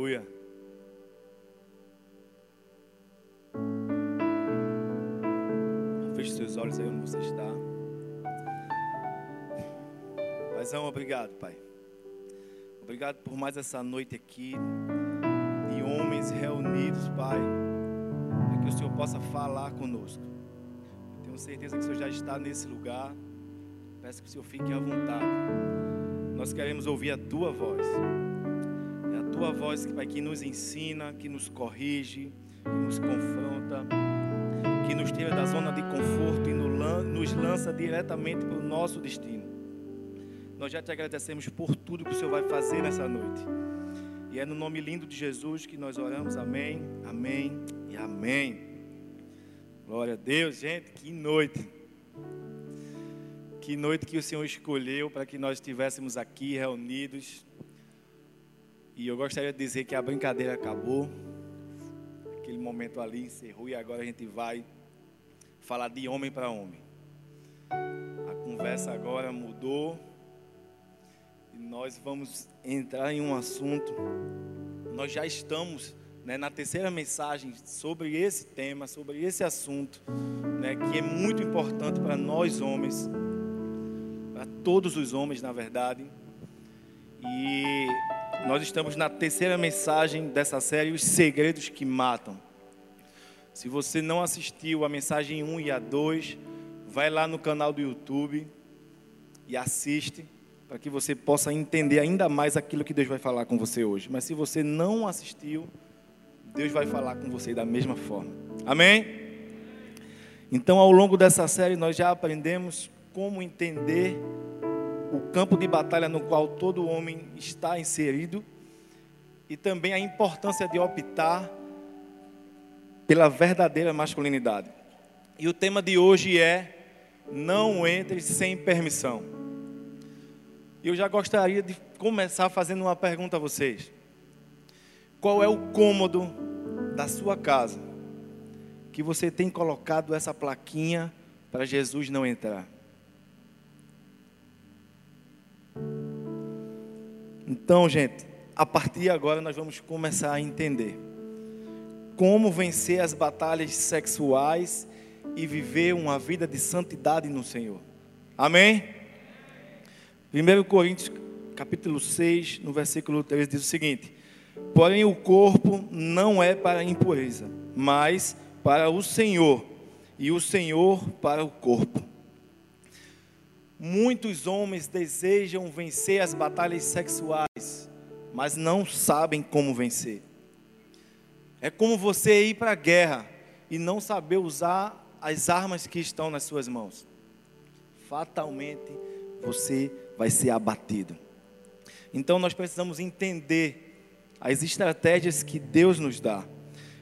Aleluia. Feche seus olhos aí onde você está. Paizão, obrigado, Pai. Obrigado por mais essa noite aqui, de homens reunidos, Pai, para que o Senhor possa falar conosco. Eu tenho certeza que o Senhor já está nesse lugar. Peço que o Senhor fique à vontade. Nós queremos ouvir a Tua voz. Tua voz, Pai, que nos ensina, que nos corrige, que nos confronta que nos tira da zona de conforto e nos lança diretamente para o nosso destino. Nós já te agradecemos por tudo que o Senhor vai fazer nessa noite. E é no nome lindo de Jesus que nós oramos. Amém, amém e amém. Glória a Deus, gente, que noite. Que noite que o Senhor escolheu para que nós estivéssemos aqui reunidos. E eu gostaria de dizer que a brincadeira acabou. Aquele momento ali encerrou e agora a gente vai falar de homem para homem. A conversa agora mudou e nós vamos entrar em um assunto. Nós já estamos né, na terceira mensagem sobre esse tema, sobre esse assunto, né, que é muito importante para nós homens, para todos os homens, na verdade. E nós estamos na terceira mensagem dessa série, Os Segredos que Matam. Se você não assistiu a mensagem 1 e a 2, vai lá no canal do YouTube e assiste para que você possa entender ainda mais aquilo que Deus vai falar com você hoje. Mas se você não assistiu, Deus vai falar com você da mesma forma. Amém? Então, ao longo dessa série, nós já aprendemos como entender o campo de batalha no qual todo homem está inserido e também a importância de optar pela verdadeira masculinidade. E o tema de hoje é: não entre sem permissão. Eu já gostaria de começar fazendo uma pergunta a vocês: qual é o cômodo da sua casa que você tem colocado essa plaquinha para Jesus não entrar? Então, gente, a partir de agora nós vamos começar a entender como vencer as batalhas sexuais e viver uma vida de santidade no Senhor. Amém? 1 Coríntios capítulo 6, no versículo 3 diz o seguinte: Porém o corpo não é para a impureza, mas para o Senhor, e o Senhor para o corpo. Muitos homens desejam vencer as batalhas sexuais, mas não sabem como vencer. É como você ir para a guerra e não saber usar as armas que estão nas suas mãos. Fatalmente você vai ser abatido. Então nós precisamos entender as estratégias que Deus nos dá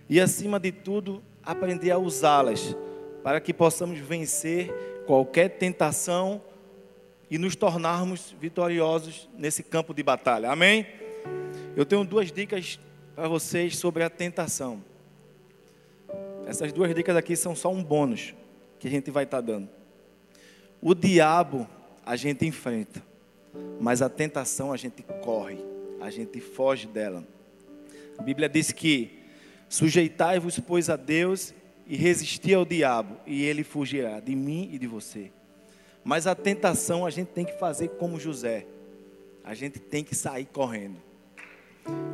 e, acima de tudo, aprender a usá-las para que possamos vencer qualquer tentação e nos tornarmos vitoriosos nesse campo de batalha. Amém? Eu tenho duas dicas para vocês sobre a tentação. Essas duas dicas aqui são só um bônus que a gente vai estar tá dando. O diabo a gente enfrenta, mas a tentação a gente corre, a gente foge dela. A Bíblia diz que sujeitai-vos, pois, a Deus e resisti ao diabo, e ele fugirá de mim e de você. Mas a tentação a gente tem que fazer como José, a gente tem que sair correndo.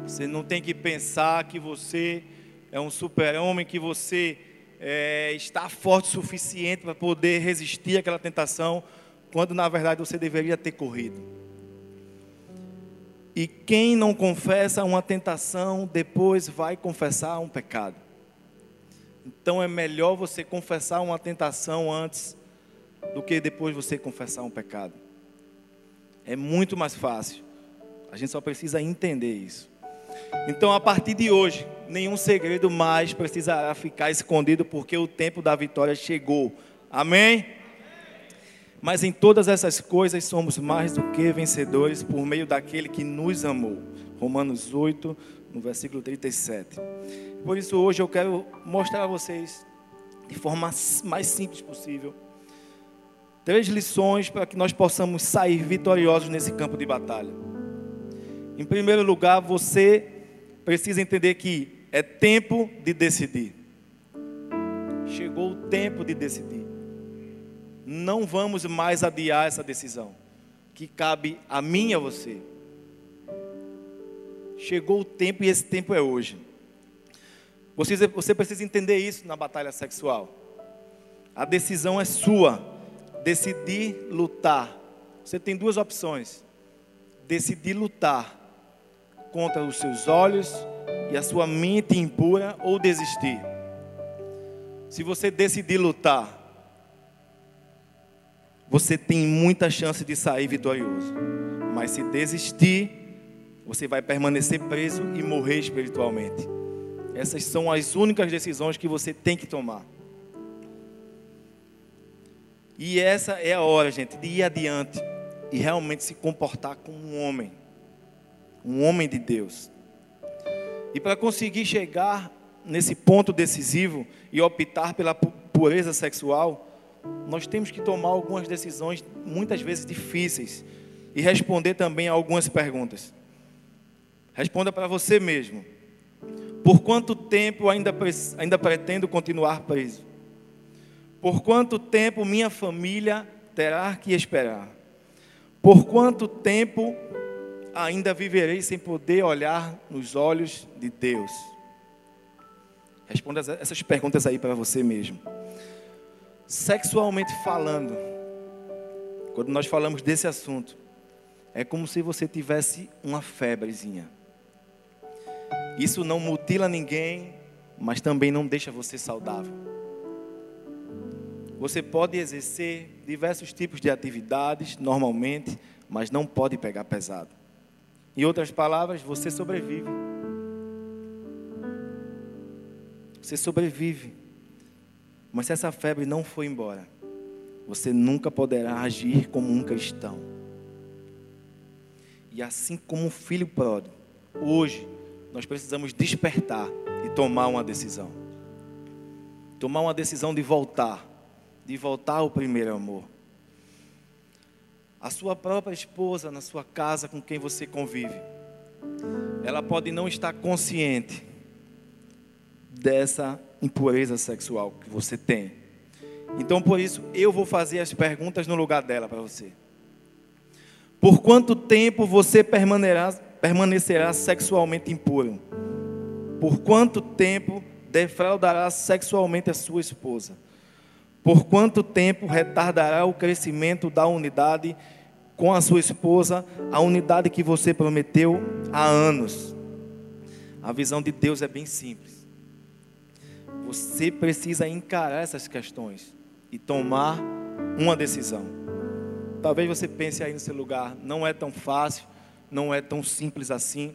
Você não tem que pensar que você é um super-homem, que você é, está forte o suficiente para poder resistir àquela tentação, quando na verdade você deveria ter corrido. E quem não confessa uma tentação, depois vai confessar um pecado. Então é melhor você confessar uma tentação antes do que depois você confessar um pecado. É muito mais fácil. A gente só precisa entender isso. Então, a partir de hoje, nenhum segredo mais precisará ficar escondido, porque o tempo da vitória chegou. Amém? Mas em todas essas coisas somos mais do que vencedores por meio daquele que nos amou. Romanos 8, no versículo 37. Por isso, hoje eu quero mostrar a vocês, de forma mais simples possível, três lições para que nós possamos sair vitoriosos nesse campo de batalha. Em primeiro lugar, você precisa entender que é tempo de decidir. Chegou o tempo de decidir. Não vamos mais adiar essa decisão, que cabe a mim e a você. Chegou o tempo e esse tempo é hoje. Você, você precisa entender isso na batalha sexual. A decisão é sua. Decidir lutar. Você tem duas opções: decidir lutar contra os seus olhos e a sua mente impura ou desistir. Se você decidir lutar, você tem muita chance de sair vitorioso. Mas se desistir, você vai permanecer preso e morrer espiritualmente. Essas são as únicas decisões que você tem que tomar. E essa é a hora, gente, de ir adiante e realmente se comportar como um homem, um homem de Deus. E para conseguir chegar nesse ponto decisivo e optar pela pureza sexual, nós temos que tomar algumas decisões, muitas vezes difíceis, e responder também a algumas perguntas. Responda para você mesmo. Por quanto tempo ainda, ainda pretendo continuar preso? Por quanto tempo minha família terá que esperar? Por quanto tempo ainda viverei sem poder olhar nos olhos de Deus? Responda essas perguntas aí para você mesmo. Sexualmente falando, quando nós falamos desse assunto, é como se você tivesse uma febrezinha. Isso não mutila ninguém, mas também não deixa você saudável. Você pode exercer diversos tipos de atividades normalmente, mas não pode pegar pesado. Em outras palavras, você sobrevive. Você sobrevive. Mas se essa febre não for embora, você nunca poderá agir como um cristão. E assim como o filho pródigo, hoje nós precisamos despertar e tomar uma decisão. Tomar uma decisão de voltar, de voltar ao primeiro amor. A sua própria esposa na sua casa com quem você convive, ela pode não estar consciente dessa impureza sexual que você tem. Então, por isso, eu vou fazer as perguntas no lugar dela para você. Por quanto tempo você permanecerá, permanecerá sexualmente impuro? Por quanto tempo defraudará sexualmente a sua esposa? Por quanto tempo retardará o crescimento da unidade com a sua esposa, a unidade que você prometeu há anos? A visão de Deus é bem simples. Você precisa encarar essas questões e tomar uma decisão. Talvez você pense aí no seu lugar, não é tão fácil, não é tão simples assim.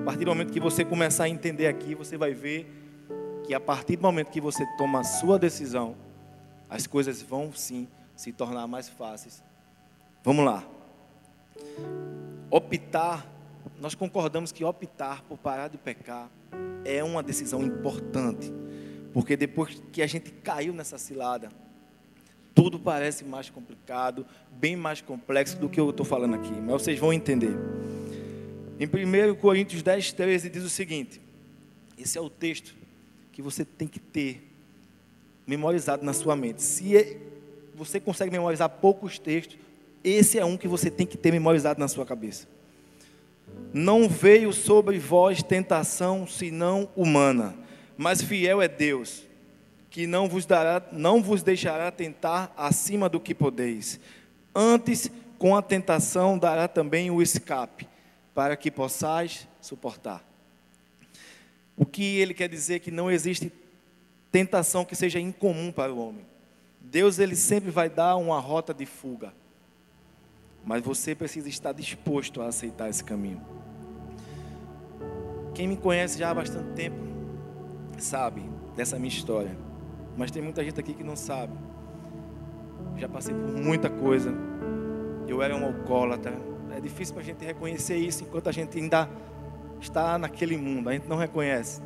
A partir do momento que você começar a entender aqui, você vai ver que a partir do momento que você toma a sua decisão, as coisas vão sim se tornar mais fáceis. Vamos lá. Optar, nós concordamos que optar por parar de pecar é uma decisão importante, porque depois que a gente caiu nessa cilada, tudo parece mais complicado, bem mais complexo do que eu estou falando aqui, mas vocês vão entender. Em 1 Coríntios 10, 13 diz o seguinte: esse é o texto que você tem que ter memorizado na sua mente. Se é, você consegue memorizar poucos textos, esse é um que você tem que ter memorizado na sua cabeça. Não veio sobre vós tentação senão humana, mas fiel é Deus que não vos dará, não vos deixará tentar acima do que podeis. Antes, com a tentação dará também o escape, para que possais suportar. O que ele quer dizer é que não existe tentação que seja incomum para o homem. Deus ele sempre vai dar uma rota de fuga. Mas você precisa estar disposto a aceitar esse caminho. Quem me conhece já há bastante tempo sabe dessa minha história. Mas tem muita gente aqui que não sabe. Já passei por muita coisa. Eu era um alcoólatra. É difícil para a gente reconhecer isso enquanto a gente ainda está naquele mundo. A gente não reconhece.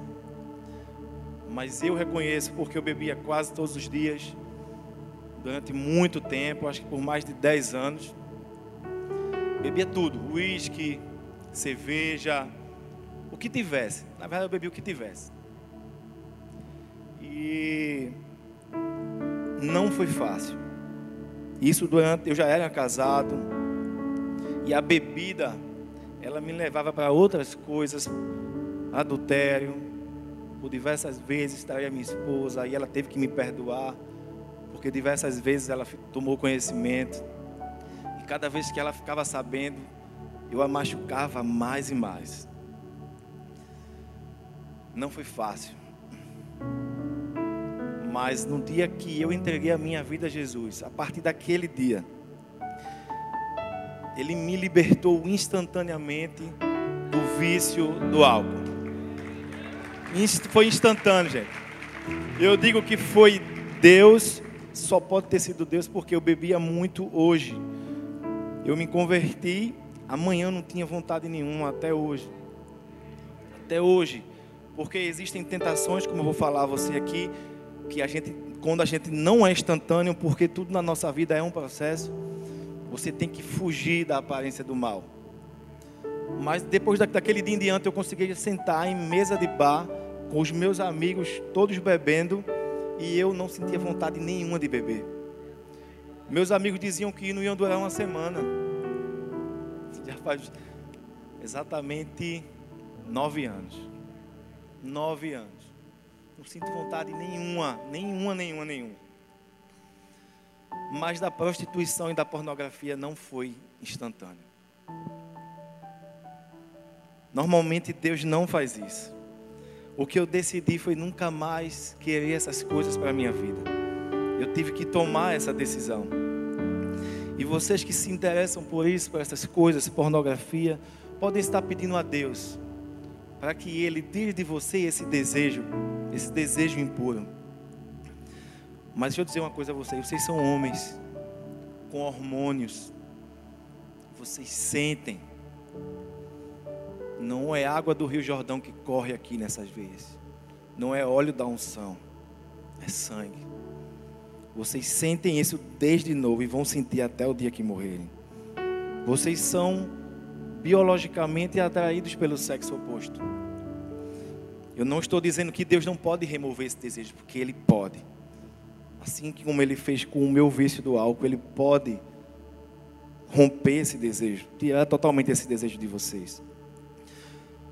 Mas eu reconheço porque eu bebia quase todos os dias. Durante muito tempo, acho que por mais de 10 anos. Bebia tudo: uísque, cerveja, o que tivesse. Na verdade, eu bebi o que tivesse. E não foi fácil. Isso durante eu já era casado e a bebida ela me levava para outras coisas, adultério. Por diversas vezes traía minha esposa e ela teve que me perdoar, porque diversas vezes ela tomou conhecimento. E cada vez que ela ficava sabendo, eu a machucava mais e mais. Não foi fácil. Mas no dia que eu entreguei a minha vida a Jesus, a partir daquele dia, Ele me libertou instantaneamente do vício do álcool. Foi instantâneo, gente. Eu digo que foi Deus, só pode ter sido Deus porque eu bebia muito hoje. Eu me converti, amanhã não tinha vontade nenhuma, até hoje. Até hoje. Porque existem tentações, como eu vou falar a você aqui, que a gente, quando a gente não é instantâneo, porque tudo na nossa vida é um processo, você tem que fugir da aparência do mal. Mas depois daquele dia em diante, eu consegui sentar em mesa de bar com os meus amigos, todos bebendo, e eu não sentia vontade nenhuma de beber. Meus amigos diziam que não iam durar uma semana. Já faz exatamente nove anos. Nove anos. Não sinto vontade nenhuma, nenhuma, nenhuma, nenhuma. Mas da prostituição e da pornografia não foi instantâneo. Normalmente Deus não faz isso. O que eu decidi foi nunca mais querer essas coisas para a minha vida. Eu tive que tomar essa decisão. E vocês que se interessam por isso, por essas coisas, pornografia, podem estar pedindo a Deus para que Ele tire de você esse desejo esse desejo impuro. Mas deixa eu dizer uma coisa a vocês: vocês são homens com hormônios, vocês sentem. Não é água do Rio Jordão que corre aqui nessas veias, não é óleo da unção, é sangue. Vocês sentem isso desde novo e vão sentir até o dia que morrerem. Vocês são biologicamente atraídos pelo sexo oposto. Eu não estou dizendo que Deus não pode remover esse desejo, porque Ele pode. Assim como Ele fez com o meu vício do álcool, Ele pode romper esse desejo, tirar totalmente esse desejo de vocês.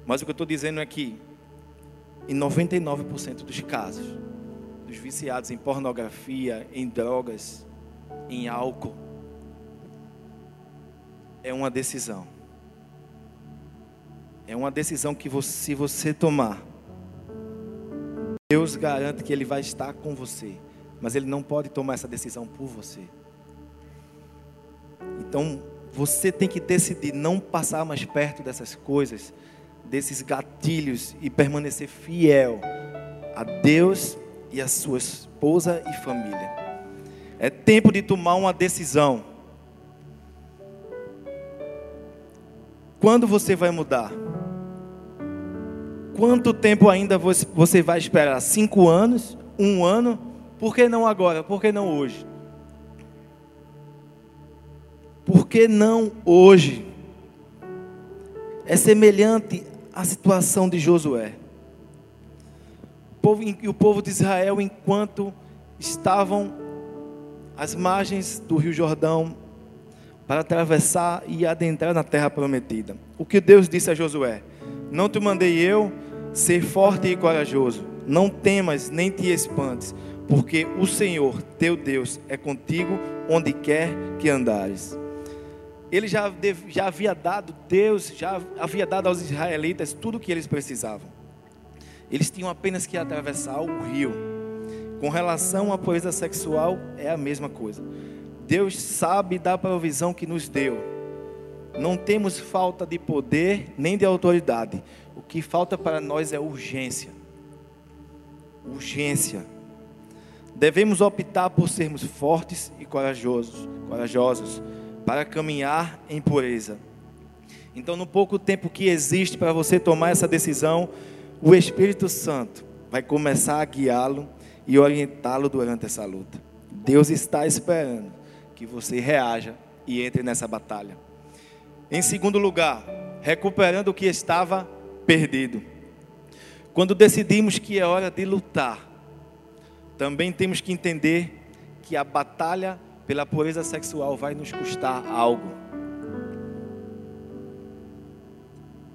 Mas o que eu estou dizendo é que, em 99% dos casos, dos viciados em pornografia, em drogas, em álcool, é uma decisão. É uma decisão que você, se você tomar, Deus garante que Ele vai estar com você, mas Ele não pode tomar essa decisão por você. Então, você tem que decidir não passar mais perto dessas coisas, desses gatilhos e permanecer fiel a Deus e a sua esposa e família. É tempo de tomar uma decisão. Quando você vai mudar? Quanto tempo ainda você vai esperar? Cinco anos? Um ano? Por que não agora? Por que não hoje? Por que não hoje? É semelhante à situação de Josué. O povo, o povo de Israel, enquanto estavam às margens do Rio Jordão, para atravessar e adentrar na terra prometida. O que Deus disse a Josué? Não te mandei eu ser forte e corajoso. Não temas nem te espantes, porque o Senhor, teu Deus, é contigo onde quer que andares. Ele já, já havia dado, Deus já havia dado aos israelitas tudo o que eles precisavam. Eles tinham apenas que atravessar o rio. Com relação à pureza sexual, é a mesma coisa. Deus sabe da provisão que nos deu não temos falta de poder nem de autoridade. O que falta para nós é urgência. Urgência. Devemos optar por sermos fortes e corajosos, corajosos para caminhar em pureza. Então, no pouco tempo que existe para você tomar essa decisão, o Espírito Santo vai começar a guiá-lo e orientá-lo durante essa luta. Deus está esperando que você reaja e entre nessa batalha. Em segundo lugar, recuperando o que estava perdido. Quando decidimos que é hora de lutar, também temos que entender que a batalha pela pureza sexual vai nos custar algo.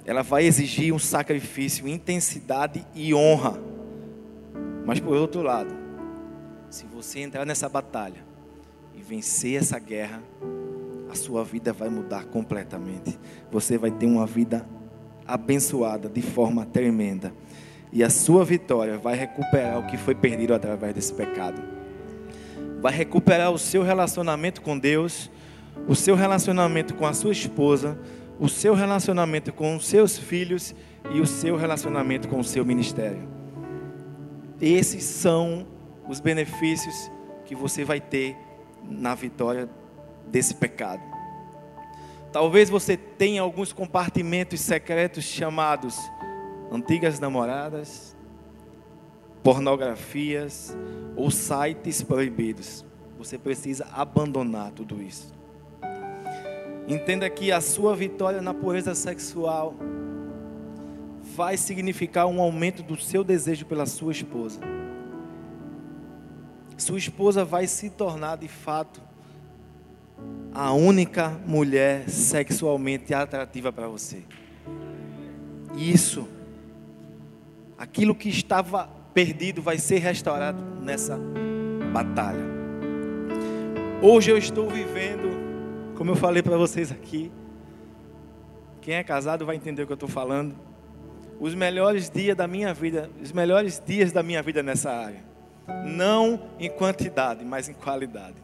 Ela vai exigir um sacrifício, intensidade e honra. Mas por outro lado, se você entrar nessa batalha e vencer essa guerra, a sua vida vai mudar completamente. Você vai ter uma vida abençoada de forma tremenda. E a sua vitória vai recuperar o que foi perdido através desse pecado. Vai recuperar o seu relacionamento com Deus, o seu relacionamento com a sua esposa, o seu relacionamento com os seus filhos e o seu relacionamento com o seu ministério. Esses são os benefícios que você vai ter na vitória desse pecado. Talvez você tenha alguns compartimentos secretos chamados antigas namoradas, pornografias ou sites proibidos. Você precisa abandonar tudo isso. Entenda que a sua vitória na pureza sexual vai significar um aumento do seu desejo pela sua esposa. Sua esposa vai se tornar de fato a única mulher sexualmente atrativa para você. Isso aquilo que estava perdido vai ser restaurado nessa batalha. Hoje eu estou vivendo, como eu falei para vocês aqui, quem é casado vai entender o que eu estou falando. Os melhores dias da minha vida, os melhores dias da minha vida nessa área. Não em quantidade, mas em qualidade.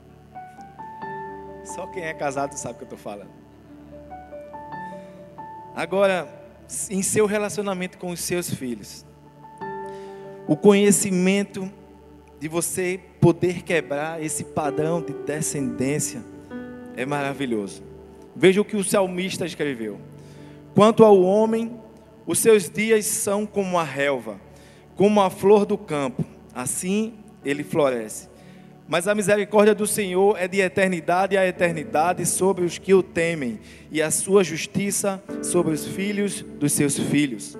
Só quem é casado sabe o que eu estou falando. Agora, em seu relacionamento com os seus filhos, o conhecimento de você poder quebrar esse padrão de descendência é maravilhoso. Veja o que o salmista escreveu. Quanto ao homem, os seus dias são como a relva, como a flor do campo, assim ele floresce. Mas a misericórdia do Senhor é de eternidade a eternidade sobre os que o temem, e a sua justiça sobre os filhos dos seus filhos.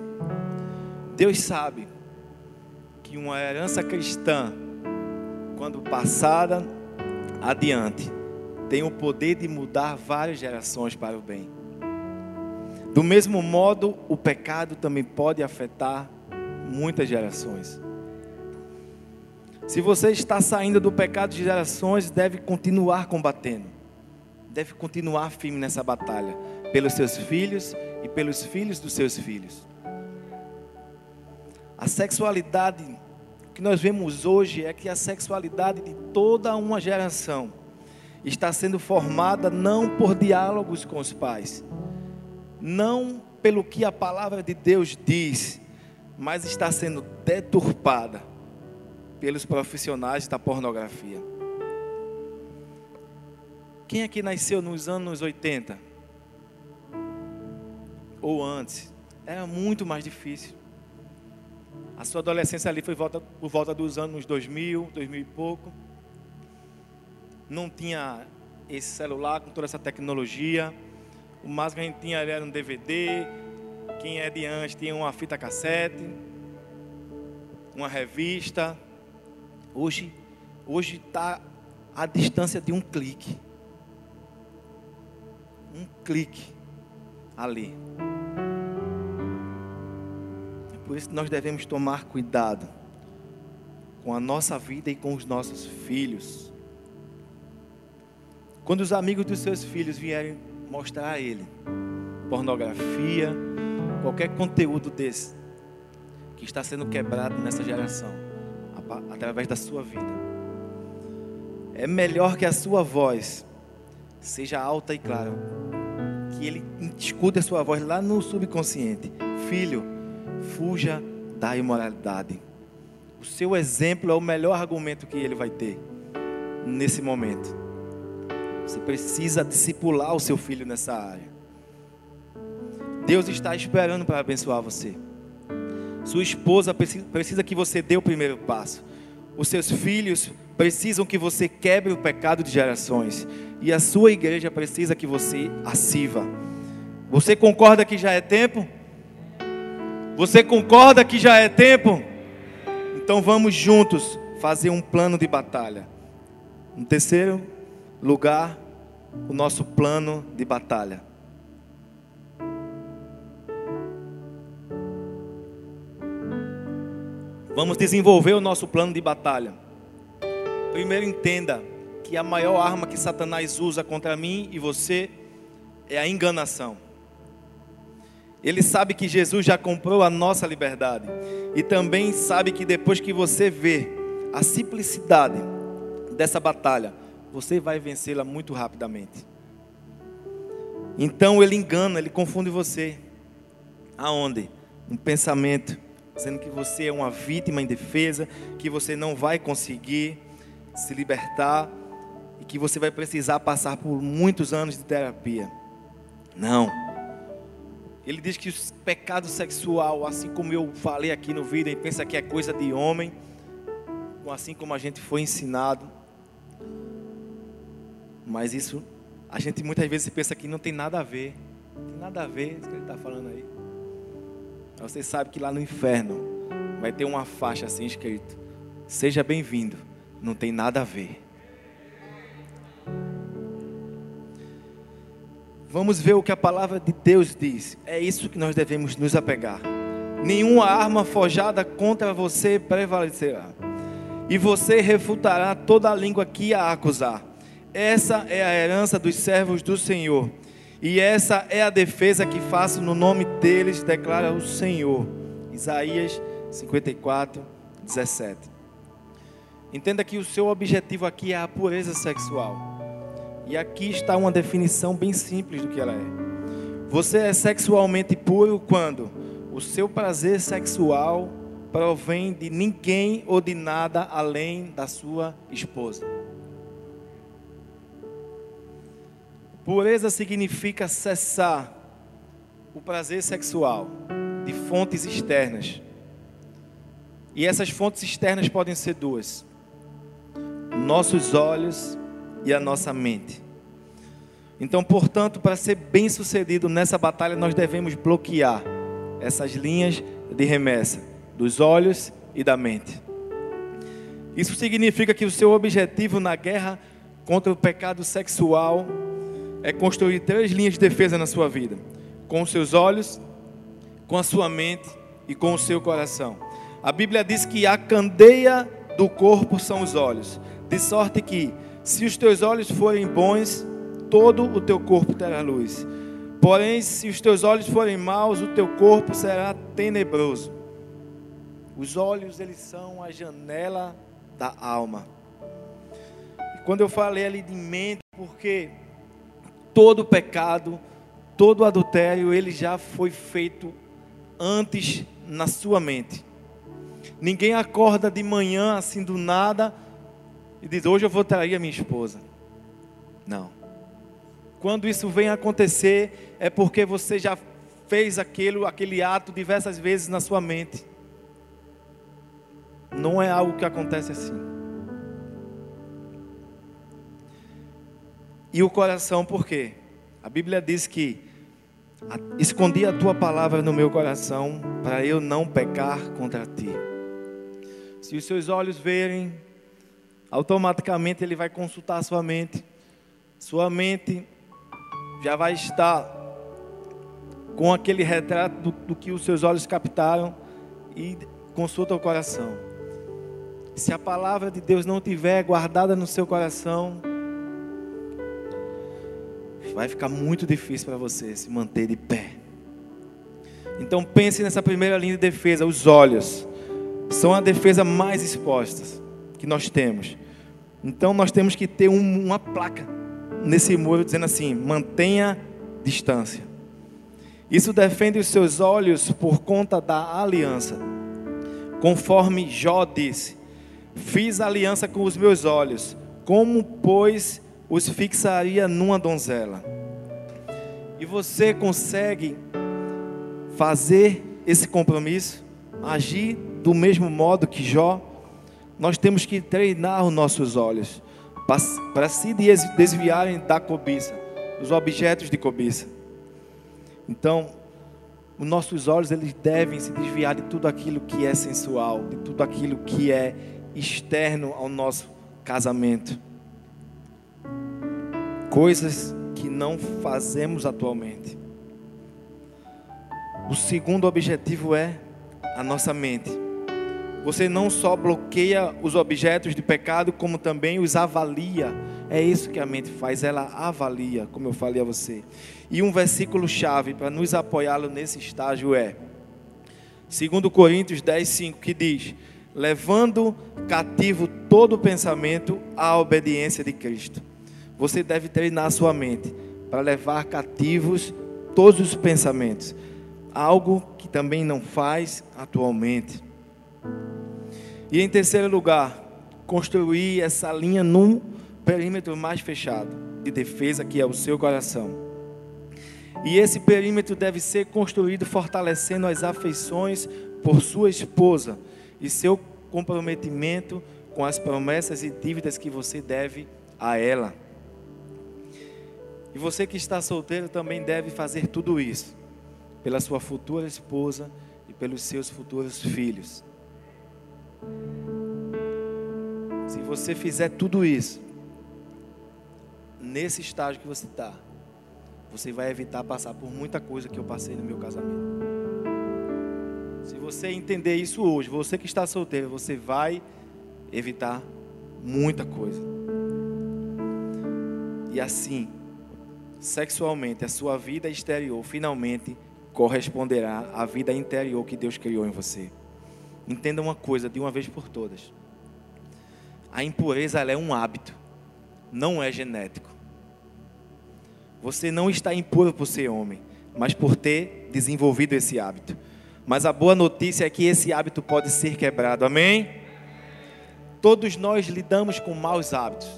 Deus sabe uma herança cristã, quando passada adiante, tem o poder de mudar várias gerações para o bem. Do mesmo modo, o pecado também pode afetar muitas gerações. Se você está saindo do pecado de gerações, deve continuar combatendo. Deve continuar firme nessa batalha, pelos seus filhos e pelos filhos dos seus filhos. A sexualidade que nós vemos hoje é que a sexualidade de toda uma geração está sendo formada não por diálogos com os pais, não pelo que a palavra de Deus diz, mas está sendo deturpada pelos profissionais da pornografia. Quem aqui nasceu nos anos 80? Ou antes? Era muito mais difícil. A sua adolescência ali foi volta, por volta dos anos 2000, 2000 e pouco. Não tinha esse celular com toda essa tecnologia. O máximo que a gente tinha era um DVD. Quem é de antes tinha uma fita cassete, uma revista. Hoje, hoje está à distância de um clique. Um clique ali. Por isso nós devemos tomar cuidado com a nossa vida e com os nossos filhos. Quando os amigos dos seus filhos vierem mostrar a ele pornografia, qualquer conteúdo desse que está sendo quebrado nessa geração, através da sua vida, é melhor que a sua voz seja alta e clara, que ele escute a sua voz lá no subconsciente, filho fuja da imoralidade. O seu exemplo é o melhor argumento que ele vai ter nesse momento. Você precisa discipular o seu filho nessa área. Deus está esperando para abençoar você. Sua esposa precisa que você dê o primeiro passo. Os seus filhos precisam que você quebre o pecado de gerações. E a sua igreja precisa que você a sirva. Você concorda que já é tempo? Você concorda que já é tempo? Então vamos juntos fazer um plano de batalha. No terceiro lugar, o nosso plano de batalha. Vamos desenvolver o nosso plano de batalha. Primeiro, entenda que a maior arma que Satanás usa contra mim e você é a enganação. Ele sabe que Jesus já comprou a nossa liberdade. E também sabe que depois que você vê a simplicidade dessa batalha, você vai vencê-la muito rapidamente. Então ele engana, ele confunde você. Aonde? Um pensamento dizendo que você é uma vítima indefesa, que você não vai conseguir se libertar e que você vai precisar passar por muitos anos de terapia. Não. Ele diz que o pecado sexual, assim como eu falei aqui no vídeo, ele pensa que é coisa de homem, assim como a gente foi ensinado. Mas isso, a gente muitas vezes pensa que não tem nada a ver. Não tem nada a ver isso que ele está falando aí. Você sabe que lá no inferno vai ter uma faixa assim escrito: Seja bem-vindo. Não tem nada a ver. Vamos ver o que a palavra de Deus diz. É isso que nós devemos nos apegar. Nenhuma arma forjada contra você prevalecerá. E você refutará toda a língua que a acusar. Essa é a herança dos servos do Senhor e essa é a defesa que faço no nome deles, declara o Senhor. Isaías 54, 17. Entenda que o seu objetivo aqui é a pureza sexual. E aqui está uma definição bem simples do que ela é. Você é sexualmente puro quando o seu prazer sexual provém de ninguém ou de nada além da sua esposa. Pureza significa cessar o prazer sexual de fontes externas. E essas fontes externas podem ser duas: nossos olhos e a nossa mente. Então, portanto, para ser bem sucedido nessa batalha, nós devemos bloquear essas linhas de remessa dos olhos e da mente. Isso significa que o seu objetivo na guerra contra o pecado sexual é construir três linhas de defesa na sua vida: com os seus olhos, com a sua mente e com o seu coração. A Bíblia diz que a candeia do corpo são os olhos, de sorte que, se os teus olhos forem bons, todo o teu corpo terá luz. Porém, se os teus olhos forem maus, o teu corpo será tenebroso. Os olhos, eles são a janela da alma. E quando eu falei ali de mente, porque todo pecado, todo adultério, ele já foi feito antes na sua mente. Ninguém acorda de manhã assim do nada e diz: Hoje eu vou trair a minha esposa. Não. Quando isso vem acontecer, é porque você já fez aquele, aquele ato diversas vezes na sua mente. Não é algo que acontece assim. E o coração, por quê? A Bíblia diz que escondi a tua palavra no meu coração para eu não pecar contra ti. Se os seus olhos verem, automaticamente ele vai consultar sua mente. Sua mente já vai estar com aquele retrato do, do que os seus olhos captaram e consulta o coração. Se a palavra de Deus não tiver guardada no seu coração, vai ficar muito difícil para você se manter de pé. Então pense nessa primeira linha de defesa, os olhos. São a defesa mais exposta que nós temos. Então nós temos que ter um, uma placa nesse muro dizendo assim: mantenha distância. Isso defende os seus olhos por conta da aliança. Conforme Jó disse: Fiz aliança com os meus olhos, como, pois, os fixaria numa donzela. E você consegue fazer esse compromisso, agir do mesmo modo que Jó? Nós temos que treinar os nossos olhos para se desviarem da cobiça, dos objetos de cobiça. Então, os nossos olhos eles devem se desviar de tudo aquilo que é sensual, de tudo aquilo que é externo ao nosso casamento. Coisas que não fazemos atualmente. O segundo objetivo é a nossa mente. Você não só bloqueia os objetos de pecado, como também os avalia. É isso que a mente faz, ela avalia, como eu falei a você. E um versículo chave para nos apoiá-lo nesse estágio é 2 Coríntios 10, 5, que diz: levando cativo todo pensamento à obediência de Cristo. Você deve treinar a sua mente para levar cativos todos os pensamentos, algo que também não faz atualmente. E em terceiro lugar, construir essa linha num perímetro mais fechado de defesa que é o seu coração. E esse perímetro deve ser construído fortalecendo as afeições por sua esposa e seu comprometimento com as promessas e dívidas que você deve a ela. E você que está solteiro também deve fazer tudo isso pela sua futura esposa e pelos seus futuros filhos. Se você fizer tudo isso, nesse estágio que você está, você vai evitar passar por muita coisa que eu passei no meu casamento. Se você entender isso hoje, você que está solteiro, você vai evitar muita coisa. E assim, sexualmente, a sua vida exterior finalmente corresponderá à vida interior que Deus criou em você. Entenda uma coisa de uma vez por todas. A impureza é um hábito, não é genético. Você não está impuro por ser homem, mas por ter desenvolvido esse hábito. Mas a boa notícia é que esse hábito pode ser quebrado. Amém? Todos nós lidamos com maus hábitos.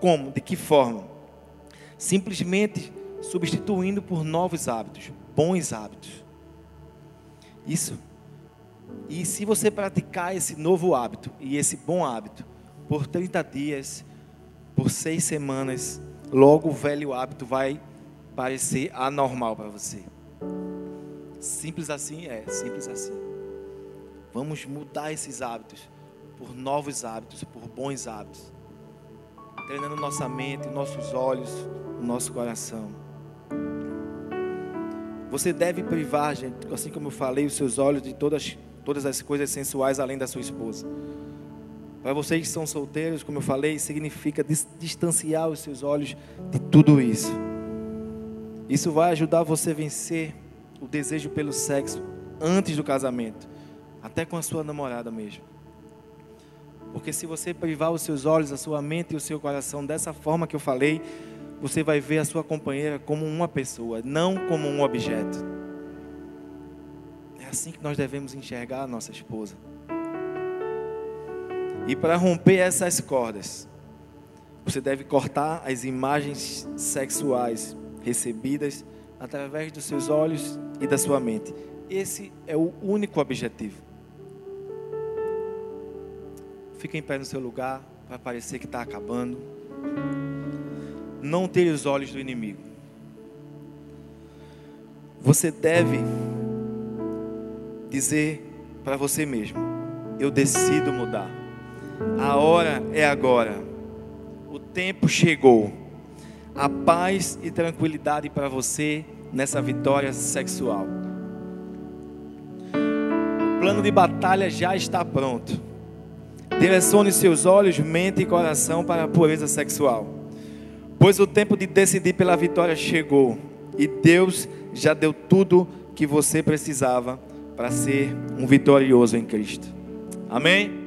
Como? De que forma? Simplesmente substituindo por novos hábitos, bons hábitos. Isso. E se você praticar esse novo hábito e esse bom hábito por 30 dias, por seis semanas, logo o velho hábito vai parecer anormal para você. Simples assim é, simples assim. Vamos mudar esses hábitos por novos hábitos, por bons hábitos. Treinando nossa mente, nossos olhos, nosso coração. Você deve privar, gente, assim como eu falei, os seus olhos de todas, todas as coisas sensuais além da sua esposa. Para vocês que são solteiros, como eu falei, significa distanciar os seus olhos de tudo isso. Isso vai ajudar você a vencer o desejo pelo sexo antes do casamento, até com a sua namorada mesmo. Porque se você privar os seus olhos, a sua mente e o seu coração dessa forma que eu falei, você vai ver a sua companheira como uma pessoa, não como um objeto. É assim que nós devemos enxergar a nossa esposa. E para romper essas cordas, você deve cortar as imagens sexuais recebidas através dos seus olhos e da sua mente. Esse é o único objetivo. Fica em pé no seu lugar, vai parecer que está acabando. Não tenha os olhos do inimigo. Você deve dizer para você mesmo: Eu decido mudar. A hora é agora. O tempo chegou a paz e tranquilidade para você nessa vitória sexual. O plano de batalha já está pronto. Direcione seus olhos, mente e coração para a pureza sexual. Pois o tempo de decidir pela vitória chegou e Deus já deu tudo que você precisava para ser um vitorioso em Cristo. Amém?